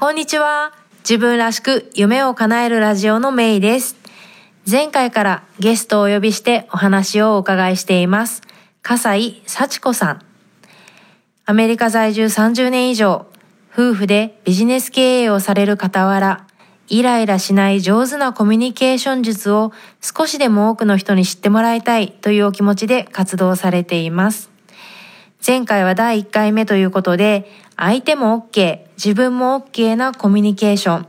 こんにちは。自分らしく夢を叶えるラジオのメイです。前回からゲストをお呼びしてお話をお伺いしています。笠井幸子さん。アメリカ在住30年以上、夫婦でビジネス経営をされる傍ら、イライラしない上手なコミュニケーション術を少しでも多くの人に知ってもらいたいというお気持ちで活動されています。前回は第1回目ということで、相手も OK、自分も OK なコミュニケーション、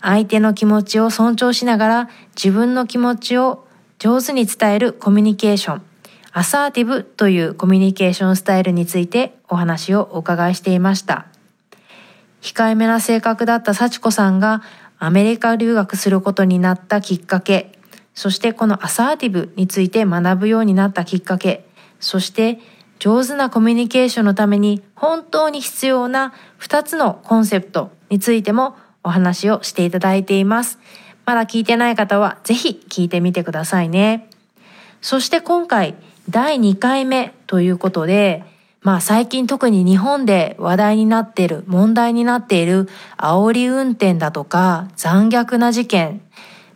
相手の気持ちを尊重しながら自分の気持ちを上手に伝えるコミュニケーション、アサーティブというコミュニケーションスタイルについてお話をお伺いしていました。控えめな性格だった幸子さんがアメリカ留学することになったきっかけ、そしてこのアサーティブについて学ぶようになったきっかけ、そして上手なコミュニケーションのために本当に必要な2つのコンセプトについてもお話をしていただいています。まだ聞いてない方はぜひ聞いてみてくださいね。そして今回第2回目ということで、まあ最近特に日本で話題になっている、問題になっている煽り運転だとか残虐な事件、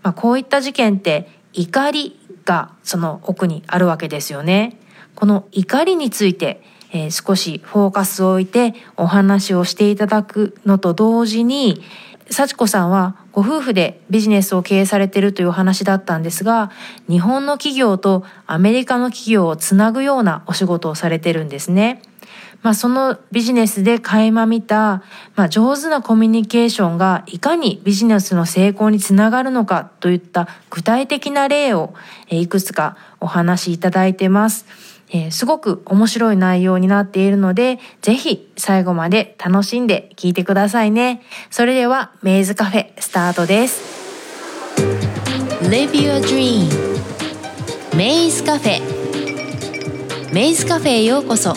まあこういった事件って怒りがその奥にあるわけですよね。この怒りについて、えー、少しフォーカスを置いてお話をしていただくのと同時に、幸子さんはご夫婦でビジネスを経営されているというお話だったんですが、日本の企業とアメリカの企業をつなぐようなお仕事をされてるんですね。まあそのビジネスで垣間見た、まあ上手なコミュニケーションがいかにビジネスの成功につながるのかといった具体的な例をいくつかお話しいただいてます。えー、すごく面白い内容になっているので、ぜひ最後まで楽しんで聞いてくださいね。それでは、メイズカフェスタートです。Live your dream メイズカフェメイズカフェへようこそ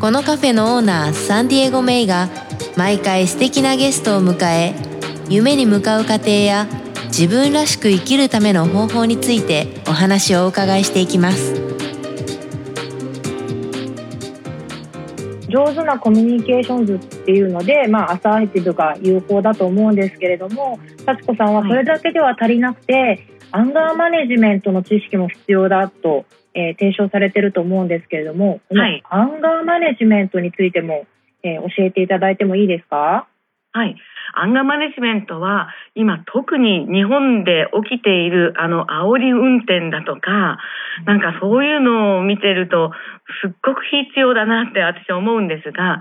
このカフェのオーナーサンディエゴ・メイが毎回素敵なゲストを迎え夢に向かう過程や自分らしく生きるための方法についてお話をお伺いしていきます。上手なコミュニケーション図っていうので、まあ、アサーティブが有効だと思うんですけれども幸子さんはそれだけでは足りなくて、はい、アンガーマネジメントの知識も必要だと、えー、提唱されてると思うんですけれども、はい、アンガーマネジメントについても、えー、教えていただいてもいいですか？はい。アンガーマネジメントは今特に日本で起きているあの煽り運転だとか、なんかそういうのを見てるとすっごく必要だなって私は思うんですが、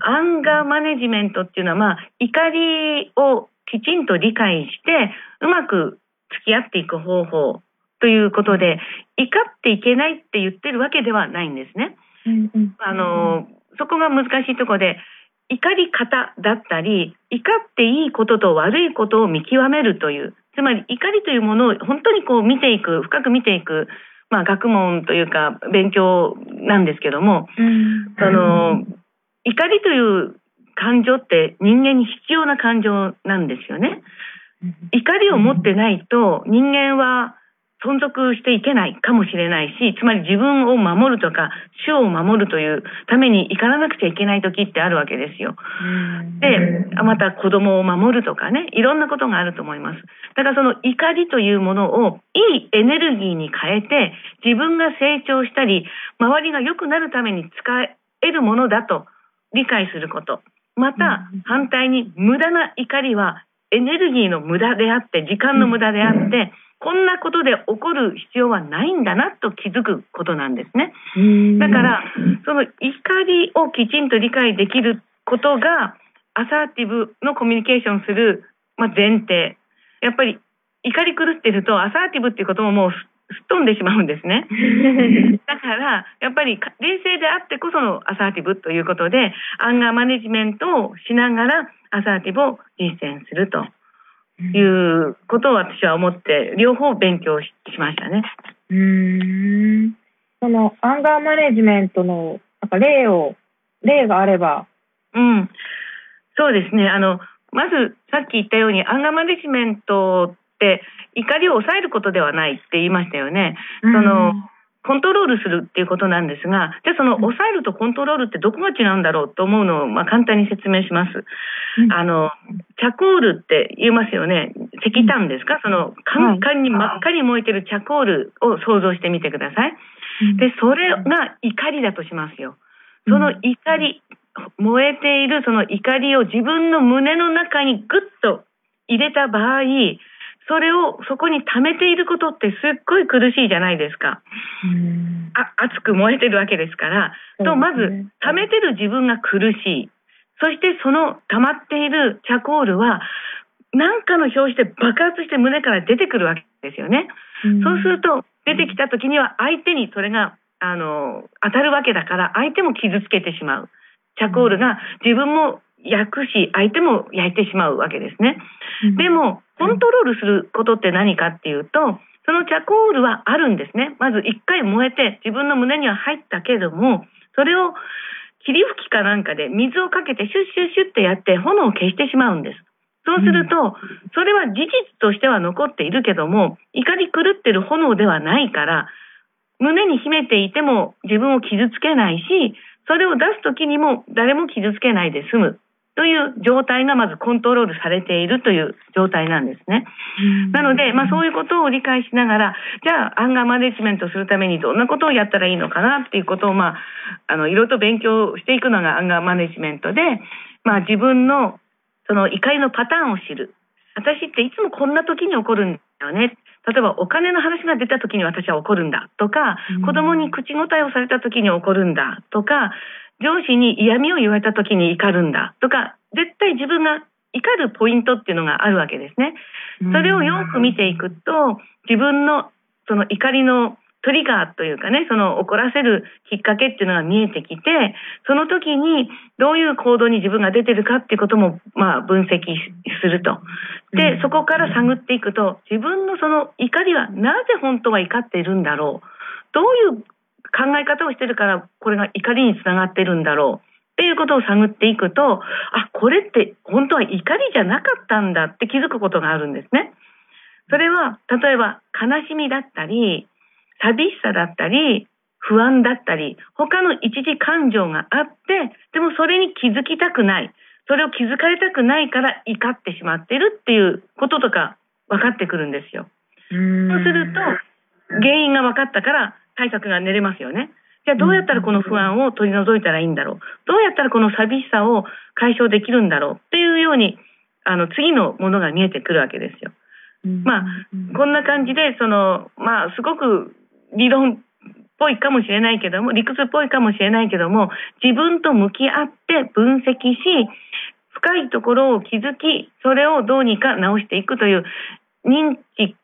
アンガーマネジメントっていうのはまあ怒りをきちんと理解してうまく付き合っていく方法ということで、怒っていけないって言ってるわけではないんですね。あの、そこが難しいところで、怒り方だったり、怒っていいことと悪いことを見極めるという、つまり怒りというものを本当にこう見ていく、深く見ていく、まあ学問というか勉強なんですけども、うん、あの、怒りという感情って人間に必要な感情なんですよね。怒りを持ってないと人間は存続していけないかもしれないし、つまり自分を守るとか、種を守るというために怒らなくちゃいけない時ってあるわけですよ。で、また子供を守るとかね、いろんなことがあると思います。だからその怒りというものをいいエネルギーに変えて、自分が成長したり、周りが良くなるために使えるものだと理解すること。また、反対に無駄な怒りはエネルギーの無駄であって、時間の無駄であって、こんなことで起こる必要はないんだなと気づくことなんですね。だから、その怒りをきちんと理解できることが、アサーティブのコミュニケーションする、まあ、前提。やっぱり怒り狂ってると、アサーティブっていうことももうすっ飛んでしまうんですね。だから、やっぱり冷静であってこそのアサーティブということで、アンガーマネジメントをしながら、アサーティブを実践すると。いうことを私は思って、両方勉強しましたね。うん。そのアンガーマネジメントのなんか例を、例があれば。うん。そうですね。あの、まずさっき言ったように、アンガーマネジメントって怒りを抑えることではないって言いましたよね。その、コントロールするっていうことなんですが、じゃあその抑えるとコントロールってどこが違うんだろうと思うのを、まあ、簡単に説明します。うん、あの、チャコールって言いますよね。石炭ですか？その、カンカンに真っ赤に燃えてるチャコールを想像してみてください。で、それが怒りだとしますよ。その怒り、燃えているその怒りを自分の胸の中にぐっと入れた場合、それをそこに溜めていることってすっごい苦しいじゃないですか。あ熱く燃えてるわけですから。と、まず、溜めてる自分が苦しい。そしてその溜まっているチャコールは、何かの表紙で爆発して胸から出てくるわけですよね。そうすると、出てきた時には相手にそれが、あの、当たるわけだから、相手も傷つけてしまう。チャコールが自分も焼くし、相手も焼いてしまうわけですね。でも、コントロールすることって何かっていうと、そのチャコールはあるんですね。まず一回燃えて自分の胸には入ったけども、それを霧吹きかなんかで水をかけてシュッシュッシュッってやって炎を消してしまうんです。そうすると、それは事実としては残っているけども、怒り狂ってる炎ではないから、胸に秘めていても自分を傷つけないし、それを出す時にも誰も傷つけないで済む。という状態がまずコントロールされているという状態なんですね。なので、まあそういうことを理解しながら、じゃあアンガーマネジメントするためにどんなことをやったらいいのかなっていうことを、まあ、あの、いろいろと勉強していくのがアンガーマネジメントで、まあ自分のその怒りのパターンを知る。私っていつもこんな時に起こるんだよね。例えばお金の話が出た時に私は怒るんだとか、子供に口答えをされた時に怒るんだとか、上司に嫌味を言われた時に怒るんだとか、絶対自分が怒るポイントっていうのがあるわけですね。それをよく見ていくと、自分のその怒りのトリガーというかね、その怒らせるきっかけっていうのが見えてきて、その時にどういう行動に自分が出てるかっていうことも、まあ分析すると。で、そこから探っていくと、自分のその怒りはなぜ本当は怒っているんだろう。どういう考え方をしてるからこれが怒りにつながってるんだろうっていうことを探っていくとあこれって本当は怒りじゃなかったんだって気づくことがあるんですね。それは例えば悲しみだったり寂しさだったり不安だったり他の一時感情があってでもそれに気づきたくないそれを気づかれたくないから怒ってしまってるっていうこととか分かってくるんですよ。そうすると原因が分かったから対策が練れますよね。じゃあどうやったらこの不安を取り除いたらいいんだろう。どうやったらこの寂しさを解消できるんだろうっていうように、あの、次のものが見えてくるわけですよ。まあ、こんな感じで、その、まあ、すごく理論っぽいかもしれないけども、理屈っぽいかもしれないけども、自分と向き合って分析し、深いところを気づき、それをどうにか直していくという認知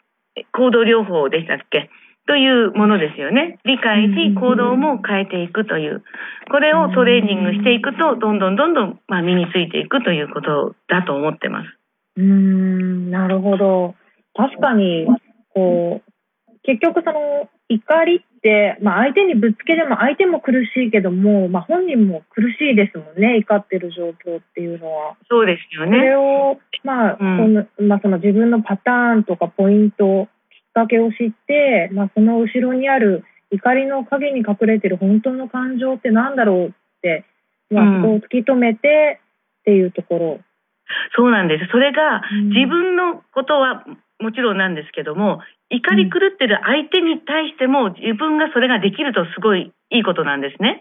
行動療法でしたっけ？というものですよね。理解し、行動も変えていくという。これをトレーニングしていくと、どんどんどんどん、まあ、身についていくということだと思ってます。うん、なるほど。確かに、こう、結局その、怒りって、まあ、相手にぶつけても相手も苦しいけども、まあ、本人も苦しいですもんね、怒ってる状況っていうのは。そうですよね。それを、まあ、うん、そのまあ、その自分のパターンとかポイントかけを知って、まあ、その後ろにある怒りの陰に隠れてる本当の感情って何だろうって、まあ、そこを突き止めてっていうところ。そうなんです。それが自分のことはもちろんなんですけども、怒り狂ってる相手に対しても自分がそれができるとすごいいいことなんですね。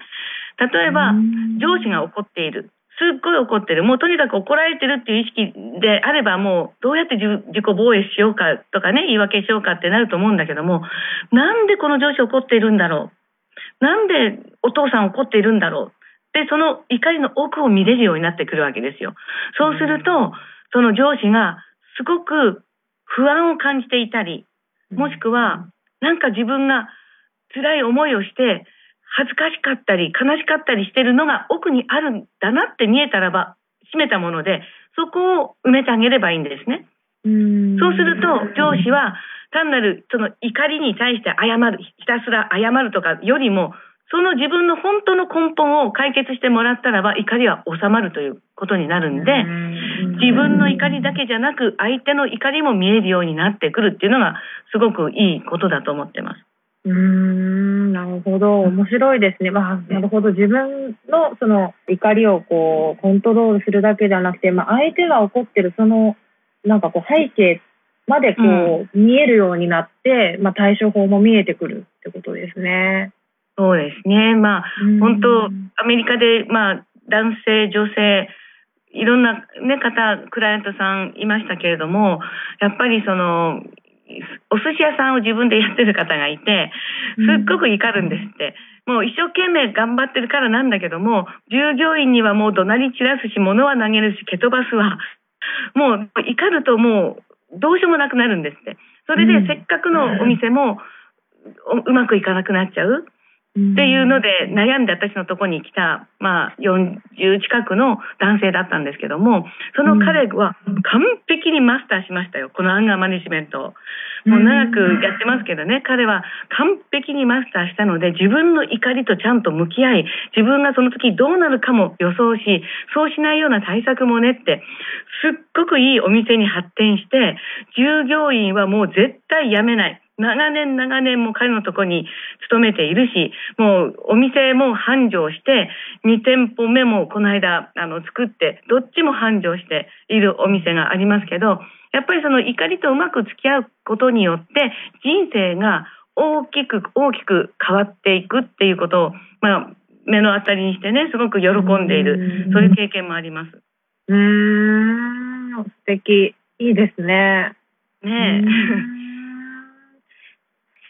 例えば、上司が怒っている。すっごい怒ってる。もうとにかく怒られてるっていう意識であればもうどうやって自己防衛しようかとかね、言い訳しようかってなると思うんだけども、なんでこの上司怒っているんだろう？なんでお父さん怒っているんだろう？で、その怒りの奥を見れるようになってくるわけですよ。そうすると、その上司がすごく不安を感じていたり、もしくはなんか自分が辛い思いをして恥ずかしかったり悲しかったりしてるのが奥にあるんだなって見えたらば閉めたものでそこを埋めてあげればいいんですね。うそうすると上司は単なるその怒りに対して謝るひたすら謝るとかよりもその自分の本当の根本を解決してもらったらば怒りは収まるということになるんで自分の怒りだけじゃなく相手の怒りも見えるようになってくるっていうのがすごくいいことだと思ってます。うーん、なるほど。面白いですね。まあ、なるほど。自分のその怒りをこう、コントロールするだけではなくて、まあ、相手が怒ってるその、なんかこう、背景までこう、見えるようになって、まあ、対処法も見えてくるってことですね。そうですね。まあ、本当、アメリカで、まあ、男性、女性、いろんな、ね、方、クライアントさんいましたけれども、やっぱりその、お寿司屋さんを自分でやってる方がいて、すっごく怒るんですって。もう一生懸命頑張ってるからなんだけども、従業員にはもう怒鳴り散らすし、物は投げるし、蹴飛ばすわ。もう怒るともうどうしようもなくなるんですって。それでせっかくのお店もうまくいかなくなっちゃう。っていうので悩んで私のとこに来た、まあ、40近くの男性だったんですけども、その彼は完璧にマスターしましたよ、このアンガーマネジメントを。もう長くやってますけどね、彼は完璧にマスターしたので、自分の怒りとちゃんと向き合い、自分がその時どうなるかも予想し、そうしないような対策も練って、すっごくいいお店に発展して、従業員はもう絶対辞めない。長年長年も彼のところに勤めているし、もうお店も繁盛して、2店舗目もこの間あの作って、どっちも繁盛しているお店がありますけど、やっぱりその怒りとうまく付き合うことによって、人生が大きく大きく変わっていくっていうことを、まあ、目の当たりにしてね、すごく喜んでいる、そういう経験もあります。うーん、素敵。いいですね。ねえ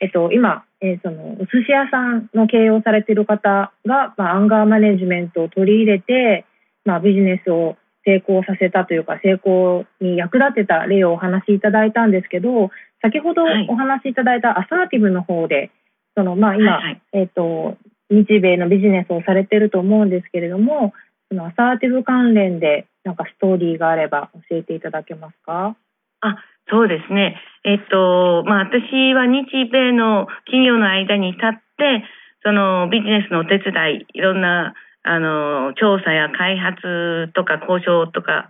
っと、今、えー、その、お寿司屋さんの経営をされている方が、まあ、アンガーマネジメントを取り入れて、まあ、ビジネスを成功させたというか、成功に役立てた例をお話しいただいたんですけど、先ほどお話しいただいたアサーティブの方で、その、まあ、今、はいはい。えっと、日米のビジネスをされていると思うんですけれども、そのアサーティブ関連で、なんかストーリーがあれば教えていただけますか？あ、そうですね。えっと、まあ、私は日米の企業の間に立って、そのビジネスのお手伝い、いろんな、あの、調査や開発とか交渉とか、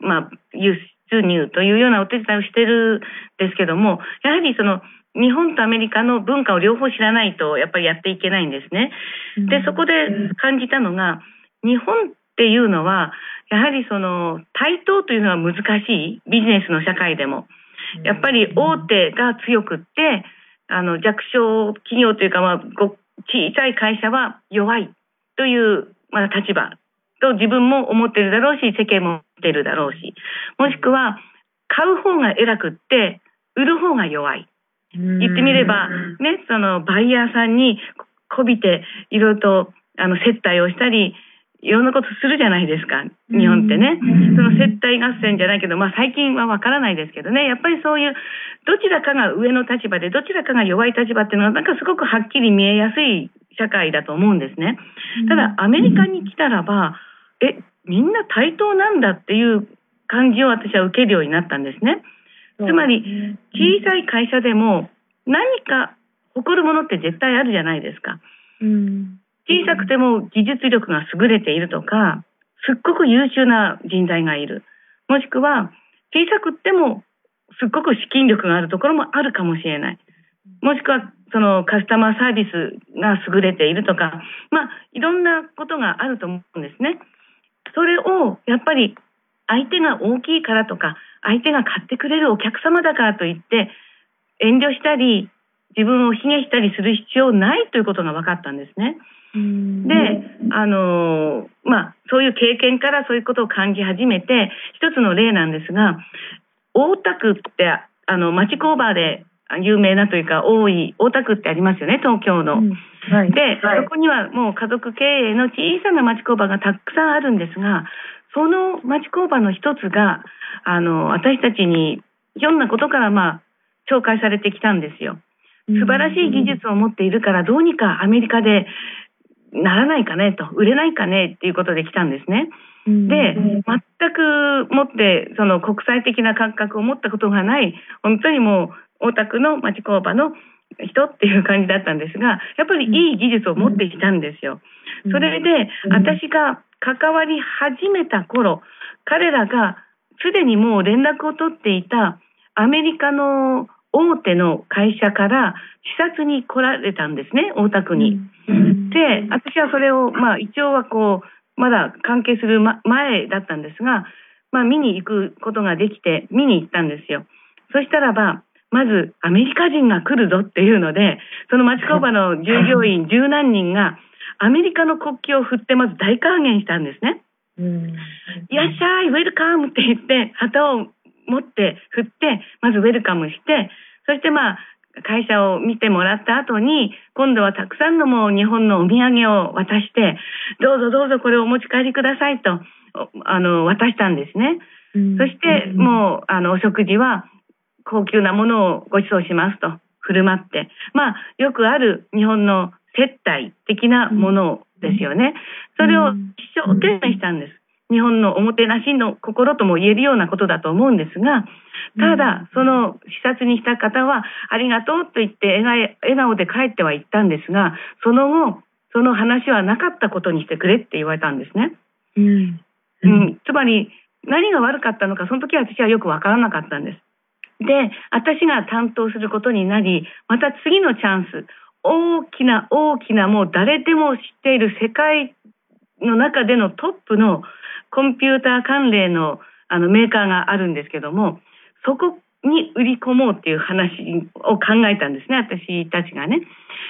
まあ、輸出入というようなお手伝いをしてるんですけども、やはりその、日本とアメリカの文化を両方知らないと、やっぱりやっていけないんですね。で、そこで感じたのが、日本っていうのは、やはりその対等というのは難しいビジネスの社会でもやっぱり大手が強くってあの弱小企業というか、まあ、ご小さい会社は弱いという、まあ、立場と自分も思ってるだろうし世間も思ってるだろうしもしくは買う方が偉くって売る方が弱い。言ってみれば、ね、そのバイヤーさんにこびていろいろとあの接待をしたりいろんなことするじゃないですか、日本ってね。その接待合戦じゃないけど、まあ最近はわからないですけどね、やっぱりそういう、どちらかが上の立場で、どちらかが弱い立場っていうのは、なんかすごくはっきり見えやすい社会だと思うんですね。ただ、アメリカに来たらば、え、みんな対等なんだっていう感じを私は受けるようになったんですね。つまり、小さい会社でも何か誇るものって絶対あるじゃないですか。うん小さくても技術力が優れているとか、すっごく優秀な人材がいる。もしくは、小さくてもすっごく資金力があるところもあるかもしれない。もしくは、そのカスタマーサービスが優れているとか、まあ、いろんなことがあると思うんですね。それを、やっぱり、相手が大きいからとか、相手が買ってくれるお客様だからといって、遠慮したり、自分を卑下したりする必要ないということが分かったんですね。で、あのまあ、そういう経験からそういうことを感じ始めて、一つの例なんですが、大田区って、あの、町工場で有名なというか、多い、大田区ってありますよね、東京の。うんはいで、そこにはもう家族経営の小さな町工場がたくさんあるんですが、その町工場の一つが、あの、私たちに、ひょんなことから、まあ、紹介されてきたんですよ。素晴らしい技術を持っているから、どうにかアメリカでならないかねと、売れないかねっていうことで来たんですね。で、全くもって、その国際的な感覚を持ったことがない、本当にもう、大田区の町工場の人っていう感じだったんですが、やっぱりいい技術を持ってきたんですよ。それで、私が関わり始めた頃、彼らがすでにもう連絡を取っていたアメリカの大手の会社から視察に来られたんですね、大田区に。で、私はそれを、まあ一応はこう、まだ関係する、ま、前だったんですが、まあ見に行くことができて、見に行ったんですよ。そしたらば、まずアメリカ人が来るぞっていうので、その町工場の従業員十何人が、アメリカの国旗を振ってまず大歓迎したんですね。いらっしゃい、ウェルカムって言って、旗を持って振って、まずウェルカムして、そしてまあ、会社を見てもらった後に、今度はたくさんのもう日本のお土産を渡して、どうぞどうぞこれをお持ち帰りくださいと、あの、渡したんですね。そして、もう、あの、お食事は高級なものをご馳走しますと振る舞って、まあ、よくある日本の接待的なものですよね。それを一生懸命したんです。日本のおもてなしの心とも言えるようなことだと思うんですが、ただ、その視察にした方は、ありがとうと言って笑顔で帰っては行ったんですが、その後、その話はなかったことにしてくれって言われたんですね。うん。うん、つまり、何が悪かったのか、その時は私はよくわからなかったんです。で、私が担当することになり、また次のチャンス、大きな大きなもう誰でも知っている世界の中でのトップのコンピューター関連のあのメーカーがあるんですけども、そこに売り込もうっていう話を考えたんですね、私たちがね。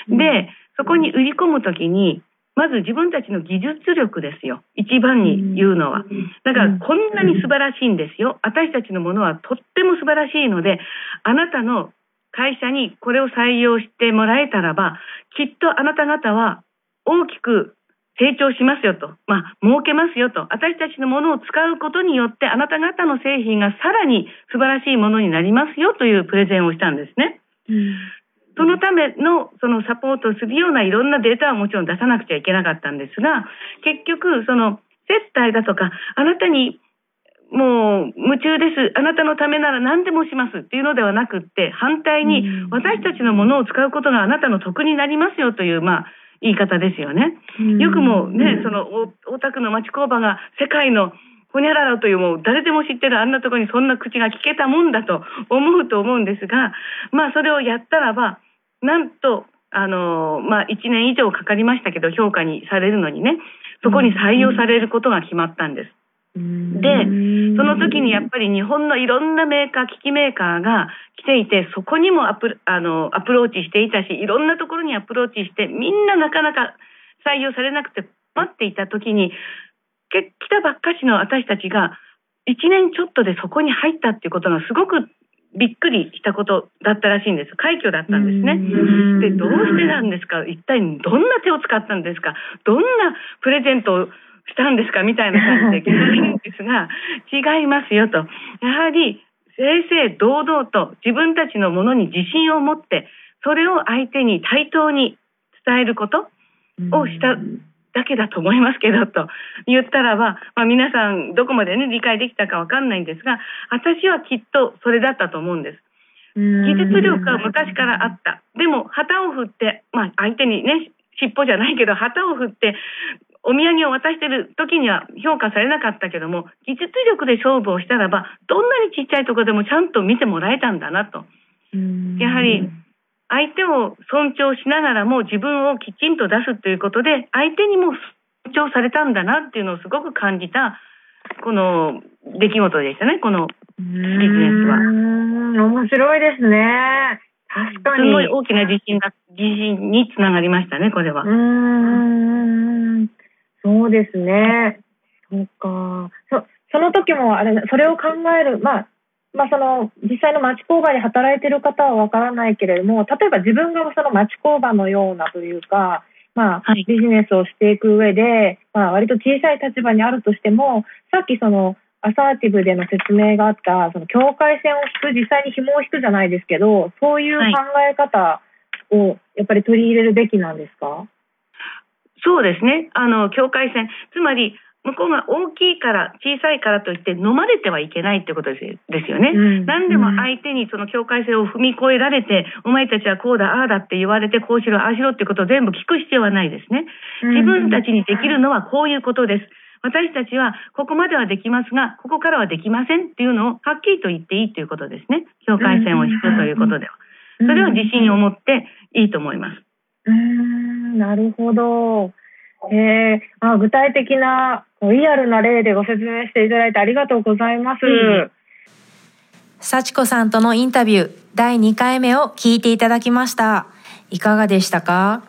で、そこに売り込むときに、まず自分たちの技術力ですよ。一番に言うのは。だからこんなに素晴らしいんですよ。私たちのものはとっても素晴らしいので、あなたの会社にこれを採用してもらえたらば、きっとあなた方は大きく成長しますよと、まあ、儲けますよと、私たちのものを使うことによって、あなた方の製品がさらに素晴らしいものになりますよというプレゼンをしたんですね。うん、そのための、そのサポートするようないろんなデータはもちろん出さなくちゃいけなかったんですが、結局、その、接待だとか、あなたにもう夢中です。あなたのためなら何でもしますっていうのではなくって、反対に私たちのものを使うことがあなたの得になりますよという、まあ、言い方ですよね。よくもね、その大田区の町工場が世界のほにゃららというもう誰でも知ってるあんなところにそんな口が聞けたもんだと思うと思うんですが、まあそれをやったらば、なんと、あの、まあ1年以上かかりましたけど評価にされるのにね、そこに採用されることが決まったんです。で、その時にやっぱり日本のいろんなメーカー、機器メーカーが来ていて、そこにもアプあのアプローチしていたし、いろんなところにアプローチして、みんななかなか採用されなくて待っていた時に、来たばっかしの私たちが、1年ちょっとでそこに入ったっていうことがすごくびっくりしたことだったらしいんです。快挙だったんですね。で、どうしてなんですか？一体どんな手を使ったんですか？どんなプレゼントをしたんですか？みたいな感じで聞かれるんですが、違いますよと。やはり、正々堂々と自分たちのものに自信を持って、それを相手に対等に伝えることをしただけだと思いますけど、と言ったらば、まあ、皆さんどこまでね、理解できたかわかんないんですが、私はきっとそれだったと思うんです。技術力は昔からあった。でも、旗を振って、まあ、相手にね、尻尾じゃないけど、旗を振って、お土産を渡してる時には評価されなかったけども、技術力で勝負をしたらば、どんなにちっちゃいところでもちゃんと見てもらえたんだなと。やはり、相手を尊重しながらも自分をきちんと出すということで、相手にも尊重されたんだなっていうのをすごく感じた、この出来事でしたね、このビジネスは。面白いですね。確かに。すごい大きな自信が、自信につながりましたね、これは。うん。そうですね。そうか。そその時もあれ、それを考える、まあ、まあ、その実際の町工場で働いてる方はわからないけれども、例えば自分がその町工場のようなというか、まあ、ビジネスをしていく上で、まあ、割と小さい立場にあるとしても、さっきそのアサーティブでの説明があった、その境界線を引く、実際に紐を引くじゃないですけど、そういう考え方をやっぱり取り入れるべきなんですか、はいそうですね。あの、境界線。つまり、向こうが大きいから小さいからといって飲まれてはいけないってことですよね、うん、何でも相手にその境界線を踏み越えられて、お前たちはこうだああだって言われてこうしろああしろってことを全部聞く必要はないですね自分たちにできるのはこういうことです私たちはここまではできますが、ここからはできませんっていうのをはっきりと言っていいということですね。境界線を引くということでは。それは自信を持っていいと思います。うーん、なるほど。えー、あ具体的なリアルな例でご説明していただいてありがとうございます。うん幸子さんとのインタビュー第2回目を聞いていただきました。いかがでしたか？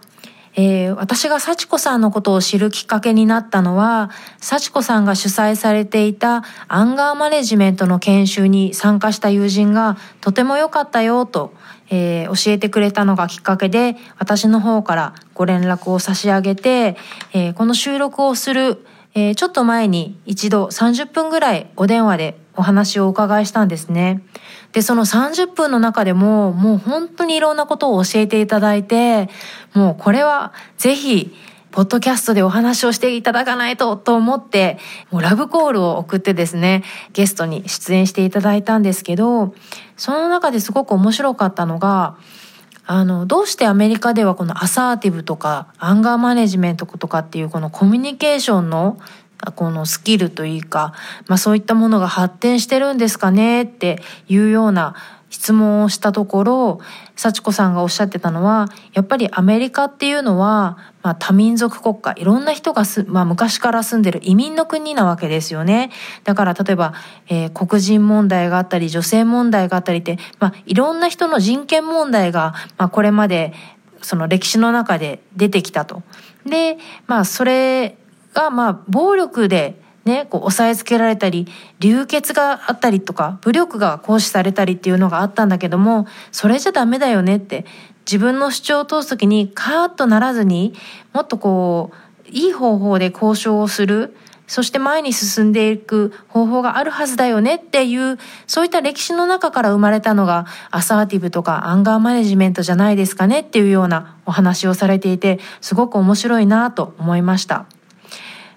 えー、私が幸子さんのことを知るきっかけになったのは、幸子さんが主催されていたアンガーマネジメントの研修に参加した友人がとても良かったよと、えー、教えてくれたのがきっかけで、私の方からご連絡を差し上げて、えー、この収録をする、えちょっと前に一度30分ぐらいお電話でお話をお伺いしたんですね。で、その30分の中でも、もう本当にいろんなことを教えていただいて、もうこれはぜひ、ポッドキャストでお話をしていただかないとと思って、もうラブコールを送ってですね、ゲストに出演していただいたんですけど、その中ですごく面白かったのが、あの、どうしてアメリカではこのアサーティブとかアンガーマネジメントとかっていうこのコミュニケーションのこのスキルというか、まあそういったものが発展してるんですかねっていうような質問をしたところ、幸子さんがおっしゃってたのは、やっぱりアメリカっていうのは、まあ多民族国家、いろんな人がす、まあ昔から住んでる移民の国なわけですよね。だから例えば、えー、黒人問題があったり、女性問題があったりって、まあいろんな人の人権問題が、まあこれまでその歴史の中で出てきたと。で、まあそれが、まあ、暴力でね、こう押さえつけられたり流血があったりとか武力が行使されたりっていうのがあったんだけどもそれじゃダメだよねって自分の主張を通す時にカーッとならずにもっとこういい方法で交渉をするそして前に進んでいく方法があるはずだよねっていうそういった歴史の中から生まれたのがアサーティブとかアンガーマネジメントじゃないですかねっていうようなお話をされていてすごく面白いなと思いました。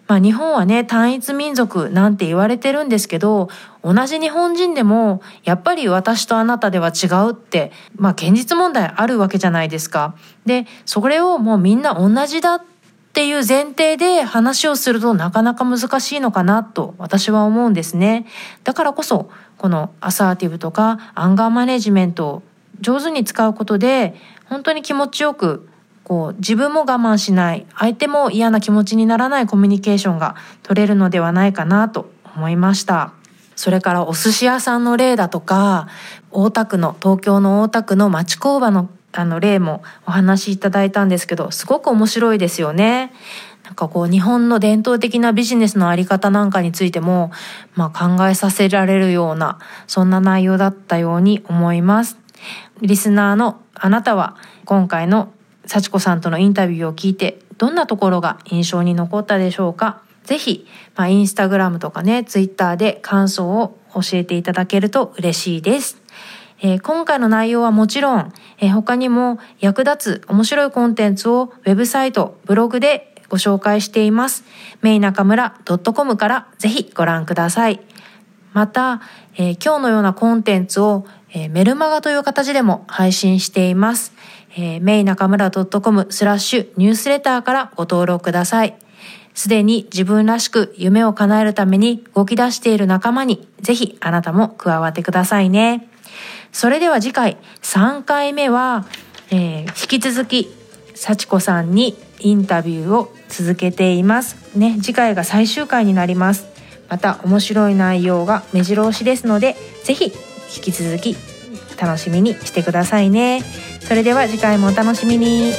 まあ日本はね、単一民族なんて言われてるんですけど、同じ日本人でも、やっぱり私とあなたでは違うって、まあ現実問題あるわけじゃないですか。で、それをもうみんな同じだっていう前提で話をするとなかなか難しいのかなと私は思うんですね。だからこそ、このアサーティブとかアンガーマネジメントを上手に使うことで、本当に気持ちよくこう自分も我慢しない相手も嫌な気持ちにならないコミュニケーションが取れるのではないかなと思いました。それからお寿司屋さんの例だとか大田区の東京の大田区の町工場のあの例もお話しいただいたんですけどすごく面白いですよね。なんかこう日本の伝統的なビジネスのあり方なんかについても、まあ、考えさせられるようなそんな内容だったように思います。リスナーのあなたは今回の幸子さんとのインタビューを聞いてどんなところが印象に残ったでしょうか？ぜひ、まあ、インスタグラムとかね、ツイッターで感想を教えていただけると嬉しいです。えー、今回の内容はもちろん、えー、他にも役立つ面白いコンテンツをウェブサイト、ブログでご紹介しています。メイナカムラ .com からぜひご覧ください。また、えー、今日のようなコンテンツを、えメルマガという形でも配信しています。えー、メイ中村 .com スラッシュニュースレターからご登録ください。すでに自分らしく夢を叶えるために動き出している仲間にぜひあなたも加わってくださいね。それでは次回3回目は、えー、引き続き幸子さんにインタビューを続けています。ね、次回が最終回になります。また面白い内容が目白押しですので、ぜひ引き続き楽しみにしてくださいね。それでは次回もお楽しみに。